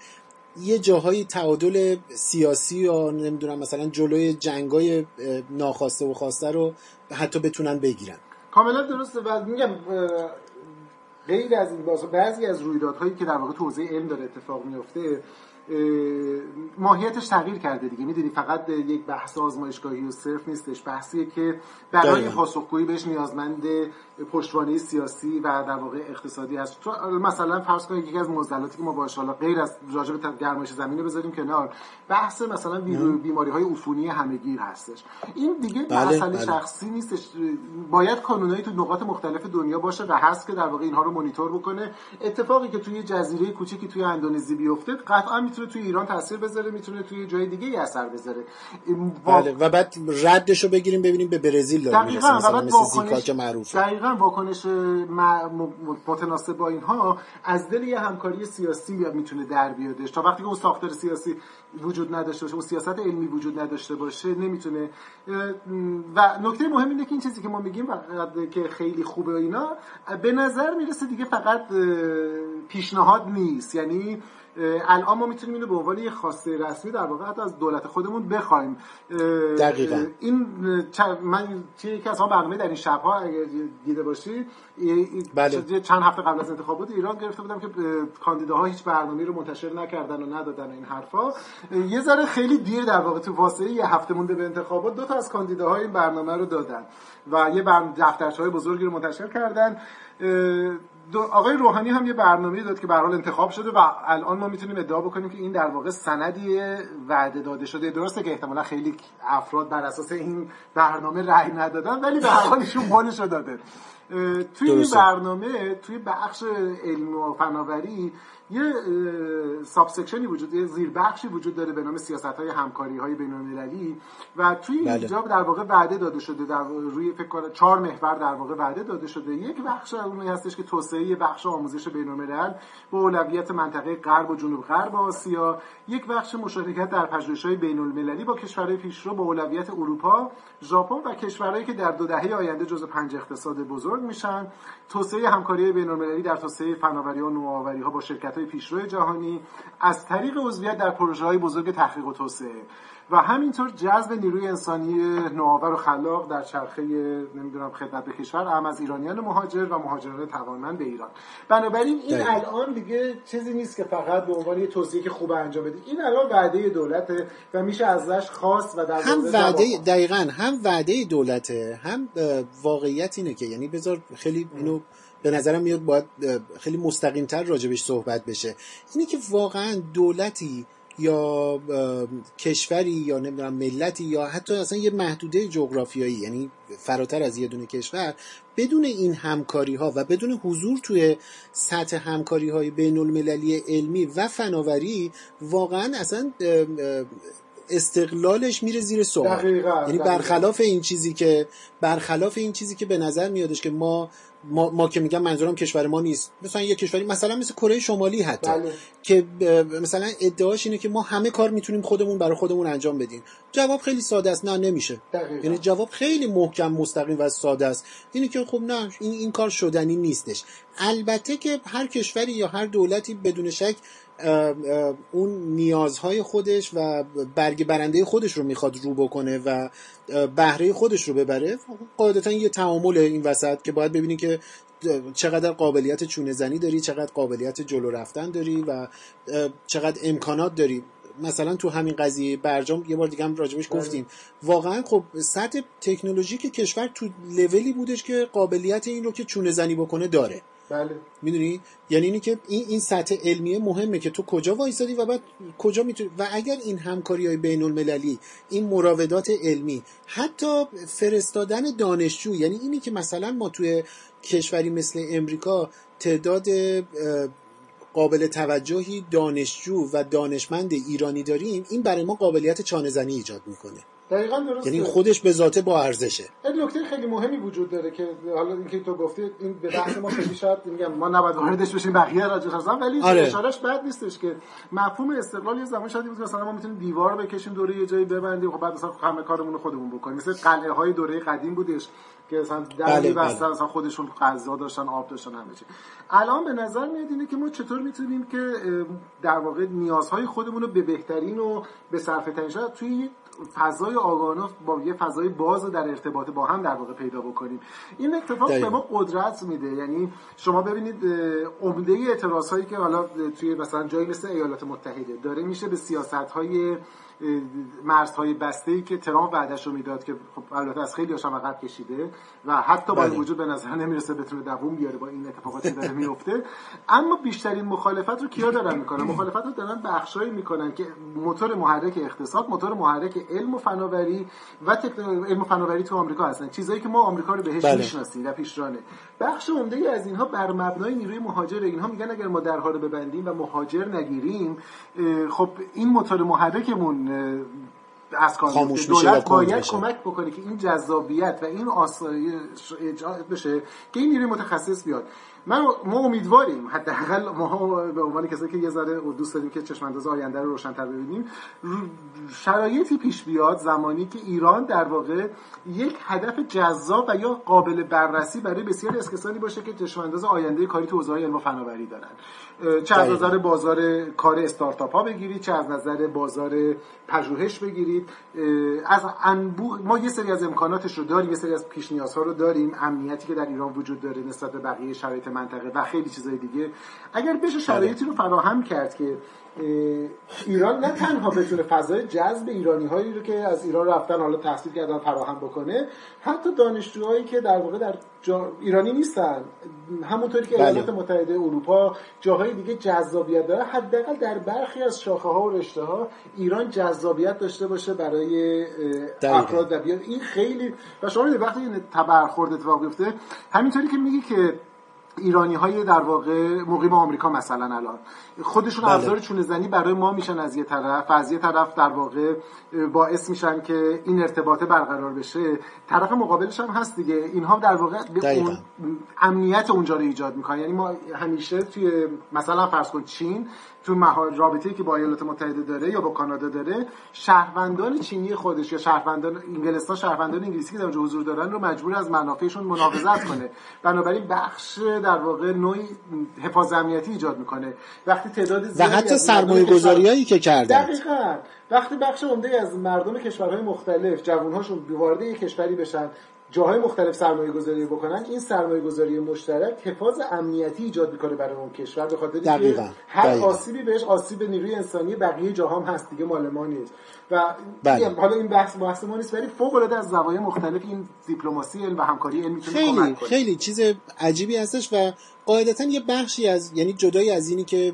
S1: یه جاهای تعادل سیاسی یا نمی‌دونم مثلا جلوی جنگای ناخواسته و خواسته رو حتی بتونن بگیرن.
S2: کاملا درسته و میگم غیر از این بعضی از رویدادهایی که در واقع توضیح علم داره اتفاق میفته ماهیتش تغییر کرده دیگه. می‌دونی فقط یک بحث آزمایشگاهی و صرف نیستش. بحثیه که برای پاسخگویی بهش نیازمند پشتوانه سیاسی و در واقع اقتصادی هست. تو مثلا فرض کنید یکی از معضلاتی که ما باش حالا غیر از راجع به گرمایش زمین بذاریم کنار بحث مثلا بیماری های عفونی همهگیر هستش. این دیگه بله، مسئله بله. شخصی نیستش. باید کانونایی تو نقاط مختلف دنیا باشه و هست که در واقع اینها رو مانیتور بکنه. اتفاقی که توی جزیره کوچیکی توی اندونزی بیفته قطعا می‌تونه توی ایران تاثیر بذاره می‌تونه توی جای دیگه ای اثر بذاره.
S1: بله و بعد ردشو بگیریم ببینیم به برزیل داره می‌رسه. مثلا مثل زیکا که معروفه.
S2: دقیقاً واکنش متناسب با اینها از دل یه همکاری سیاسی می‌تونه در بیادش. تا وقتی که اون ساختار سیاسی وجود نداشته باشه اون سیاست علمی وجود نداشته باشه نمی‌تونه و نکته مهم اینه که این چیزی که ما میگیم که خیلی خوبه اینا به نظر می‌رسه دیگه فقط پیشنهاد نیست. یعنی الان ما می‌تونیم اینو به عنوان یه خواسته رسمی در واقع از دولت خودمون بخوایم.
S1: دقیقا.
S2: این من یکی از برنامه در این شبها اگر دیده باشی بله. چند هفته قبل از انتخابات ایران گرفته بودم که کاندیداها هیچ برنامه رو منتشر نکردن و ندادن این حرفا. یه ذره خیلی دیر در واقع تو واسطه یه هفته مونده به انتخابات دو تا از کاندیداهای این برنامه رو دادن و یه دفترچه بزرگی رو منتشر کردن. آقای روحانی هم یه برنامه داد که به حال انتخاب شده و الان ما می‌تونیم ادعا بکنیم که این در واقع سندی وعده داده شده. درسته که احتمالا خیلی افراد بر اساس این برنامه رأی ندادن ولی به هر حال ایشون داده. توی این برنامه توی بخش علم و فناوری یه سابسکشنی وجود یه زیربخشی وجود داره به نام سیاست های همکاری های بین و توی بله. اینجا در واقع وعده داده شده در روی فکر کنم چهار محور در واقع وعده داده شده. یک بخش اون هستش که توسعه بخش آموزش بین الملل با اولویت منطقه غرب و جنوب غرب آسیا. یک بخش مشارکت در پژوهش‌های بین المللی با کشورهای پیشرو با اولویت اروپا ژاپن و کشورهایی که در دو دهه آینده جزو پنج اقتصاد بزرگ میشن. توسعه همکاری بین المللی در توسعه فناوری و نوآوری ها با شرکت های پیشرو جهانی از طریق عضویت در پروژه های بزرگ تحقیق و توسعه. و همینطور جذب نیروی انسانی نوآور و خلاق در چرخه نمی‌دونم خدمت به کشور هم از ایرانیان مهاجر و مهاجران توانمند به ایران. بنابراین این الان دیگه چیزی نیست که فقط به عنوان یه توصیه که خوب انجام بده. این الان وعده دولته و میشه ازش خواست و در
S1: هم وعده دقیقا هم وعده دولته هم واقعیت اینه که یعنی بذار خیلی اینو به نظرم میاد باید خیلی مستقیم تر راجبش صحبت بشه. اینه که واقعا دولتی یا کشوری یا نمی‌دونم ملتی یا حتی اصلا یه محدوده جغرافیایی یعنی فراتر از یه دونه کشور بدون این همکاری ها و بدون حضور توی سطح همکاری های بین المللی علمی و فناوری واقعا اصلا استقلالش میره زیر سوال. یعنی برخلاف این چیزی که برخلاف این چیزی که به نظر میادش که ما ما, ما که میگم منظورم کشور ما نیست. مثلا یه کشوری مثلا مثل کره شمالی حتی بله. که مثلا ادعاش اینه که ما همه کار می‌تونیم خودمون برای خودمون انجام بدیم. جواب خیلی ساده است. نه نمیشه. یعنی جواب خیلی محکم مستقیم و ساده است. اینه که خب نه این, این کار شدنی نیستش. البته که هر کشوری یا هر دولتی بدون شک اون نیازهای خودش و برگ برنده خودش رو می‌خواد رو بکنه و بهره خودش رو ببره قاعدتا یه تعامل این وسط که باید ببینی که چقدر قابلیت چونه زنی داری چقدر قابلیت جلو رفتن داری و چقدر امکانات داری. مثلا تو همین قضیه برجام یه بار دیگه هم راجبش بله. گفتیم. واقعا خب سطح تکنولوژیک کشور تو لولی بودش که قابلیت این رو که چونه زنی بکنه داره.
S2: بله.
S1: می‌دونی؟ یعنی اینی که این این سطح علمیه مهمه که تو کجا وایسادی و بعد کجا می‌تونی؟ و اگر این همکاری های بین المللی این مراودات علمی حتی فرستادن دانشجو یعنی اینی که مثلا ما توی کشوری مثل امریکا تعداد قابل توجهی دانشجو و دانشمند ایرانی داریم این برای ما قابلیت چانه زنی ایجاد می‌کنه.
S2: دقیقا درسته
S1: یعنی خودش به ذاته با ارزشه
S2: این نکته خیلی مهمی وجود داره که حالا اینکه تو گفتی این به بحث ما خیلی شاید میگم ما نباید واردش بشیم بقیه راجع هستن ولی آره. اشارهش بد نیستش که مفهوم استقلال یه زمان شاید بود مثلا ما می‌تونیم دیوار بکشیم دوره یه جایی ببندیم خب بعد مثلا همه کارمون رو خودمون بکنیم مثل قلعه های دوره قدیم بودش که مثلا در بله بستن بله. خودشون غذا داشتن آب داشتن همه چی الان به نظر میاد اینه که ما چطور می‌تونیم که در واقع نیازهای خودمون رو به بهترین و به صرفه ترین توی فضای آگاهانه با یه فضای باز در ارتباط با هم در واقع پیدا بکنیم. این اتفاق به ما قدرت میده. یعنی شما ببینید عمده اعتراض هایی که حالا توی مثلا جایی مثل ایالات متحده داره میشه به سیاست های مرزهای بسته ای که ترامپ وعدش رو می‌داد که خب البته از خیلی هاشم عقب کشیده و حتی با بله. وجود به نظر نمی‌رسه بتونه دووم بیاره با این اتفاقاتی داره میفته. اما بیشترین مخالفت رو کیا دارن می‌کنن؟ مخالفت رو دارن بخشایی می‌کنن که موتور محرک اقتصاد موتور محرک علم و فناوری و علم و فناوری تو آمریکا هستن. چیزایی که ما آمریکا رو بهش بله. می‌شناسیم و پیشرانه. بخش عمده از اینها بر مبنای نیروی مهاجر. اینها میگن اگر ما درها رو ببندیم و مهاجر نگیریم خب این موتور محرکمون از کار دولت باید کمک بکنه که این جذابیت و این آسایش ایجاد بشه که این نیروی متخصص بیاد. من ما امیدواریم. حداقل ما به عنوان کسایی که یه ذره دوست داریم که چشم انداز آینده رو روشن‌تر ببینیم شرایطی پیش بیاد زمانی که ایران در واقع یک هدف جذاب و یا قابل بررسی برای بسیاری از کسانی باشه که چشم انداز آینده کاری تو حوزه علم و فناوری دارن. چه از نظر بازار کار استارتاپ ها بگیرید چه از نظر بازار پژوهش بگیرید. از انبو... ما یه سری از امکاناتش رو داریم یه سری از پیش نیازها رو داریم. امنیتی که در ایران وجود داره نسبت به بقیه شرایط منطقه و خیلی چیزای دیگه. اگر بشه شرایطی رو فراهم کرد که ایران نه تنها بتونه فضای جذب ایرانی هایی رو که از ایران رفتن حالا تحصیل کردن فراهم بکنه حتی دانشجوهایی که در واقع در ایرانی نیستن. همونطوری که بله. ایالات متحده اروپا جاهای دیگه جذابیت داره. حداقل در برخی از شاخه ها و رشته ها ایران جذابیت داشته باشه برای افراد و بیاد این خیلی و شما وقتی این تبرخورد اتفاق بیفته همینطوری که میگی که ایرانی های در واقع مقیم آمریکا مثلا الان. خودشون بله. ابزار چونه زنی برای ما میشن از یه طرف از یه طرف در واقع باعث میشن که این ارتباط برقرار بشه. طرف مقابلش هم هست دیگه. اینها در واقع به اون امنیت اونجا رو ایجاد می‌کنن. یعنی ما همیشه توی مثلا فرض کن چین تو رابطه‌ای که با ایالات متحده داره یا با کانادا داره شهروندان چینی خودش یا شهروندان انگلستان شهروندان انگلیسی که در اونجا حضور دارن رو مجبور از منافعشون مناقضت کنه. بنابراین بخش در واقع نوعی حفاظ امنیتی ایجاد می‌کنه. وقتی تعداد
S1: و حتی سرمایه گذاریایی که کردن.
S2: دقیقا. وقتی بخش عمده از مردم کشورهای مختلف جوانهاشون وارد یک کشوری بشن جاهای مختلف سرمایه گذاری بکنن این سرمایه گذاری مشترک حفاظ امنیتی ایجاد می‌کنه برای اون کشور به خاطر که هر آسیبی بهش آسیب نیروی انسانی بقیه جاها هم هست دیگه مال ما نیست. و بله. حالا این بحث بحث ما نیست ولی فوق العاده از زوایای مختلف این دیپلماسی علم و همکاری علمی
S1: خیلی خیلی چیز عجیبی هستش و قاعدتا یه بخشی از یعنی جدای از اینی که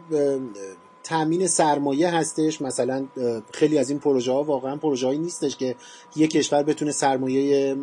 S1: تامین سرمایه هستش. مثلا خیلی از این پروژه ها واقعا پروژه هایی نیستش که یک کشور بتونه سرمایه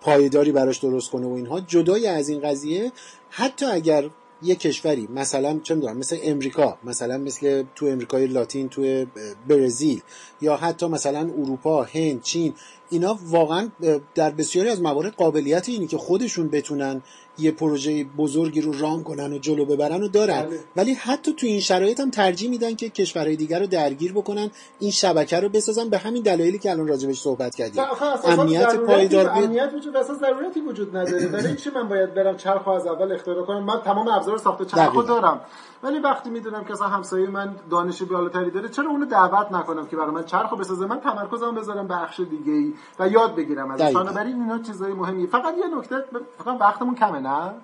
S1: پایداری براش درست کنه و اینها. جدای از این قضیه حتی اگر یه کشوری مثلا چه می‌دونم مثل امریکا مثلا مثل تو امریکای لاتین تو برزیل یا حتی مثلا اروپا هند چین اینا واقعا در بسیاری از موارد قابلیت اینی که خودشون بتونن یه پروژه بزرگی رو ران کنن و جلو ببرن و دارن. بله. ولی حتی تو این شرایط هم ترجیح میدن که کشورهای دیگر رو درگیر بکنن این شبکه رو بسازن. به همین دلایلی که الان راجبش صحبت کردیم.
S2: امنیت پایدار امنیت وجود اصلا ضرورتی وجود نداره. برای چی من باید برم چرخ از اول اختراع کنم؟ من تمام ابزار ساخت چرخو دارم. ولی وقتی می‌دونم که اصلا همسایه من دانش بالاتری داره چرا اونو دعوت نکنم که برای من چرخو بسازه؟ من تمرکزم بذارم بخش دیگه ای و یاد بگیرم از بنابراین اینا چیزای مهمی فقط یه نکته فقط وقتمون کمه نه؟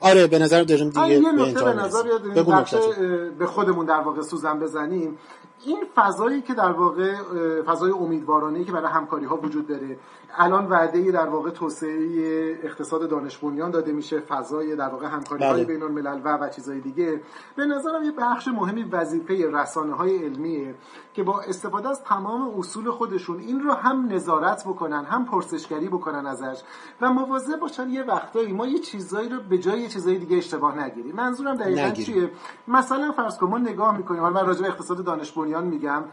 S1: آره به نظر داریم دیگه
S2: یه نکته به نظر به خودمون در واقع سوزن بزنیم. این فضایی که در واقع فضای امیدوارانه که برای همکاری ها وجود داره الان وعده در واقع توسعه اقتصاد دانش بنیان داده میشه فضای در واقع همکاری های بله. بین الملل و و چیزای دیگه. به نظرم یه بخش مهمی وظیفه رسانه های علمیه که با استفاده از تمام اصول خودشون این رو هم نظارت بکنن هم پرسشگری بکنن ازش و مواظب باشن یه وقتایی ما یه چیزایی رو به جای یه چیزای دیگه اشتباه نگیریم. منظورم دقیقاً چیه؟ مثلا فرض کن ما نگاه می‌کنیم حالا من راجع به اقتصاد دانش بنیان میگم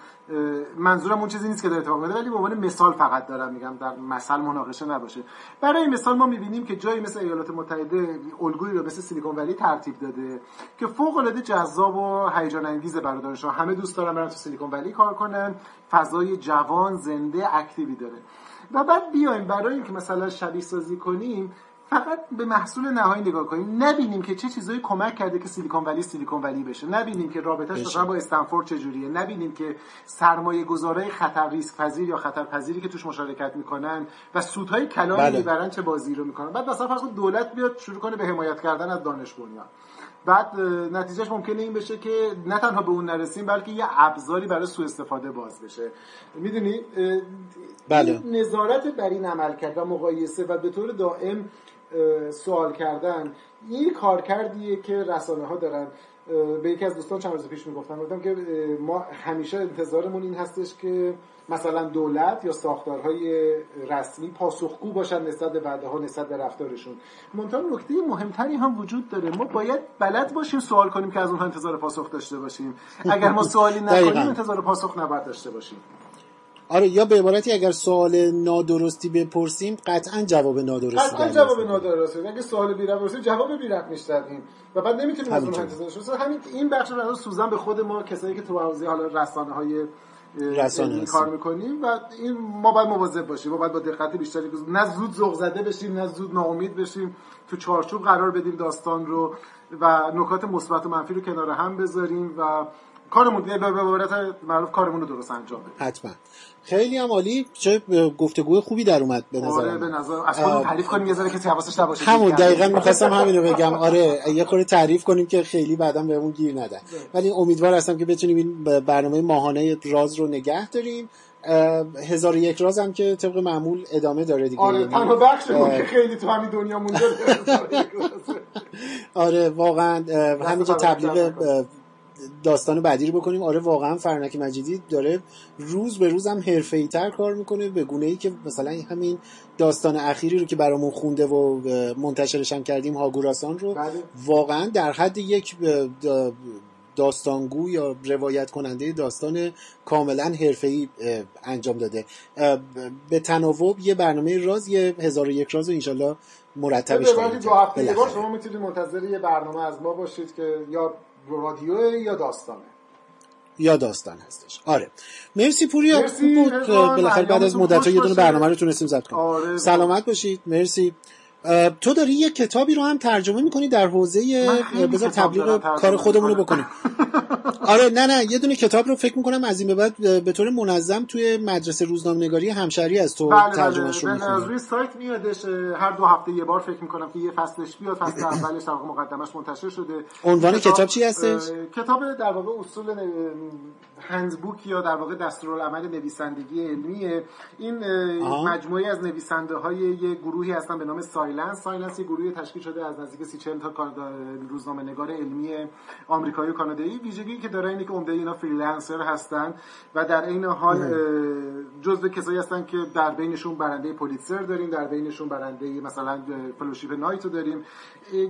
S2: منظورم اون چیزی نیست که داره اتفاق میفته ولی به عنوان مثال فقط دارم میگم در مثل مناقشه نباشه. برای مثال ما می‌بینیم که جایی مثل ایالات متحده الگویی رو مثل سیلیکون ولی ترتیب داده که فوق العاده جذاب و هیجان انگیز برای دانشجوها همه دوست دارن برن تو سیلیکون ولی کار کنن. فضای جوان زنده اکتیوی داره. و بعد بیایم برای اینکه مثلا شبیه سازی کنیم فقط به محصول نهایی نگاه کنیم. نبینیم که چه چیزایی کمک کرده که سیلیکون ولی سیلیکون ولی بشه. نبینیم که رابطهش مثلا با استنفورد چجوریه. نبینیم که سرمایه گذارای خطر ریسک پذیر یا خطر پذیری که توش مشارکت می‌کنن و سودهای کلامی بله. می‌برن چه بازی رو می‌کنن. بعد مثلا فرض دولت بیاد شروع کنه به حمایت کردن از دانش بنیان. بعد نتیجهش ممکنه این بشه که نه تنها به اون نرسیم بلکه یه ابزاری برای سوء استفاده باز بشه. می‌دونی؟
S1: بله.
S2: نظارت بر این عمل کرد و مقایسه و به طور دائم سوال کردن. این کارکردیه که رسانه ها دارن به یکی از دوستان چند روز پیش می‌گفتم گفتم که ما همیشه انتظارمون این هستش که مثلا دولت یا ساختارهای رسمی پاسخگو باشن نسبت به وعده ها نسبت به رفتارشون. منتها نکته مهمتری هم وجود داره. ما باید بلد باشیم سوال کنیم که از اونها انتظار پاسخ داشته باشیم. اگر ما سوالی نکنیم انتظار پاسخ نباید داشته باشیم.
S1: آره یا به عبارتی اگر سوال نادرستی بپرسیم قطعا جواب نادرستی
S2: قطعا جواب نادرستی اگه سوال بی رفت جواب بی رفت می‌شدیم و بعد نمی‌تونیم از اون انتظار همین این بخش رو سوزن به خود ما کسایی که تو حوزه حالا رسانه های رسانه کار می‌کنیم و این ما باید مواظب باشیم. ما باید با دقت بیشتری نه زود ذوق زده بشیم نه زود ناامید بشیم. تو چارچوب قرار بدیم داستان رو و نکات مثبت و منفی رو کنار هم بذاریم و کارمون به عبارت معروف کارمون رو درست انجام بدیم.
S1: حتما. خیلی هم عالی. چه گفتگوی خوبی در اومد به نظر
S2: آره به نظر از خودمون تعریف کنیم یه ذره کسی حواسش نباشه.
S1: همون دقیقاً می‌خواستم همینو بگم. آره یه خورده تعریف کنیم که خیلی بعدا بهمون گیر ندن. ولی امیدوار هستم که بتونیم این برنامه ماهانه راز رو نگه داریم. هزار و یک راز هم که طبق معمول ادامه داره دیگه.
S2: آره یعنی تنها بخش که خیلی تو همین دنیا مونده.
S1: آره واقعا همینجا تبلیغ داستان بعدی رو بکنیم. آره واقعا فرنک مجیدی داره روز به روز هم حرفه‌ای تر کار می‌کنه به گونه ای که مثلا همین داستان اخیری رو که برامون خونده و منتشرش هم کردیم هاگوراسان رو
S2: بله.
S1: واقعا در حد یک داستانگو یا روایت کننده داستان کاملا حرفه‌ای انجام داده. به تناوب یه برنامه راز یه هزار و یک راز و انشالله مرتبش
S2: کنیم. دو هفته شما می‌تونید منتظر یه برنامه از ما باشید که یا رادیو یا داستانه؟
S1: یا داستان هستش. آره. مرسی پوریا. مرسی بود. بالاخره بعد از مدت یه دونه برنامه رو تونستیم ضبط کنیم. آره سلامت باشید. مرسی. تو داری یه کتابی رو هم ترجمه می‌کنی در حوزه بذار تبلیغ کار خودمون رو بکنیم. آره نه نه یه دونه کتاب رو فکر می‌کنم از این به بعد به طور منظم توی مدرسه روزنامه‌نگاری همشری از تو
S2: بله
S1: ترجمهش
S2: رو بله. روی سایت میادش هر دو هفته یه بار فکر می‌کنم که یه فصلش بیاد فصل اولش در مقدمش منتشر شده.
S1: عنوان کتاب, کتاب چی هستش؟
S2: کتاب در واقع اصول handbook یا در واقع دستورالعمل نویسندگی علمیه. این مجموعه از نویسنده های یه گروهی هستن به نام SciLance. SciLance یه گروهی تشکیل شده از نزدیک سی تا روزنامه نگار علمی آمریکایی و کانادایی. ویژگی که داره اینه که عمده اینا freelancer هستن و در عین حال جزء کسایی هستن که در بینشون برنده پولیتسر داریم در بینشون برنده مثلا فلوشیپ نایت رو داریم.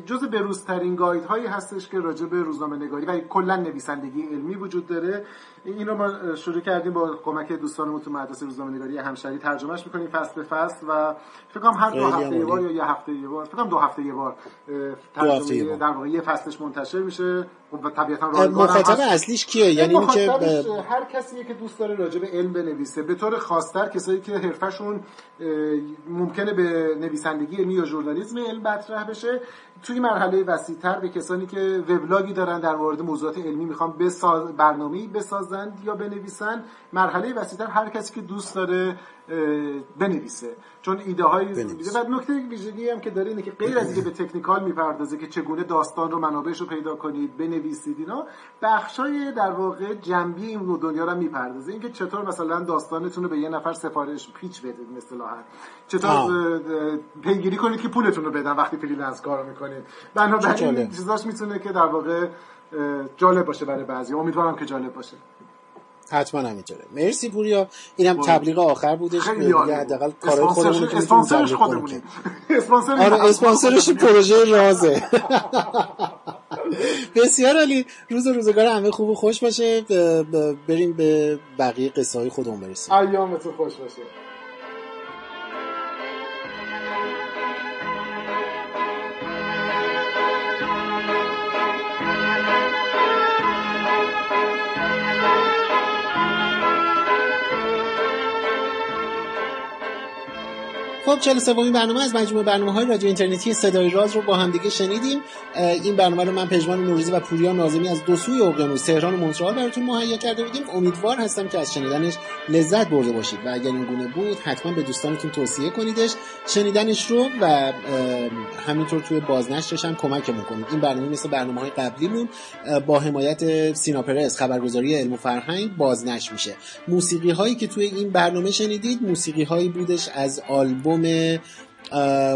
S2: جزء بروزترین گاید هایی هستش که راجع به روزنامه نگاری و کلا نویسندگی علمی وجود داره. این رو ما شروع کردیم با کمک دوستانمون تو مدرسه روزنامه‌نگاری همشری ترجمهش می‌کنیم فصل به فصل و فکر کنم هر دو هفته یه بار یا یه هفته یه بار فکر کنم دو هفته یه بار ترجمه در واقع یه فصلش منتشر میشه. خب، طبیعتا
S1: مخاطب اصلیش کیه؟ یعنی اینکه
S2: هر کسی که دوست داره راجع به علم بنویسه. به طور خاصتر کسایی که حرفشون ممکنه به نویسندگی علمی یا ژورنالیسم علم مطرح بشه. توی مرحله وسیعتر به کسانی که وبلاگی دارن در مورد موضوعات علمی می‌خوان بساز برنامه‌ای بسازند یا بنویسن مرحله وسیعتر هر کسی که دوست داره بنویسه. چون ایده های و نکته ویژگی هم که داره اینه که غیر از اینکه به تکنیکال می‌پردازه که چگونه داستان رو منابعش رو پیدا کنید بنویسید اینا بخشای در واقع جنبی این دنیا رو می‌پردازه. اینکه چطور مثلا داستانتون رو به یه نفر سفارش pitch بدید مثلا. چطور پیگیری کنید که پولتون رو بدن وقتی freelance کار می‌کنید. بنابراین چیزاش می‌تونه که در واقع جالب باشه برای بعضی. امیدوارم که جالب باشه.
S1: حتما همینطوره مرسی پوریا. اینم تبلیغ آخر بودش. دیگه حداقل کارهای خودمون
S2: اسپانسرش خودمونیم.
S1: آره اسپانسرش پروژه رازه. بسیار علی روز روزگار همه خوب و خوش باشه. بریم به بقیه قصه های خودمون برسیم.
S2: ایامتون خوش باشه.
S1: خب 43 برنامه از مجموعه برنامه های رادیو اینترنتی صدای راز رو با هم دیگه شنیدیم. این برنامه رو من پژمان نوروزی و پوریا نازمی از دو سوی اقیانوس تهران و مونترال براتون مهیا کرده بودیم. امیدوار هستم که از شنیدنش لذت برده باشید و اگر این گونه بود حتما به دوستانتون توصیه کنیدش. شنیدنش رو و همینطور توی بازنشرش هم کمک کنید این برنامه مثل برنامه های قبلیمون با حمایت سینا پرس خبرگزاری علم و فرهنگ بازنشر میشه. موسیقی هایی که توی این برنامه شنیدید موسیقی هایی بودش از آلبوم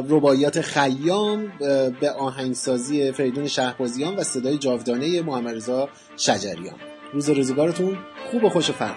S1: رباعیات خیام به آهنگسازی فریدون شهبازیان و صدای جاودانه محمد رضا شجریان. روز روزگارتون خوب و خوش و فرق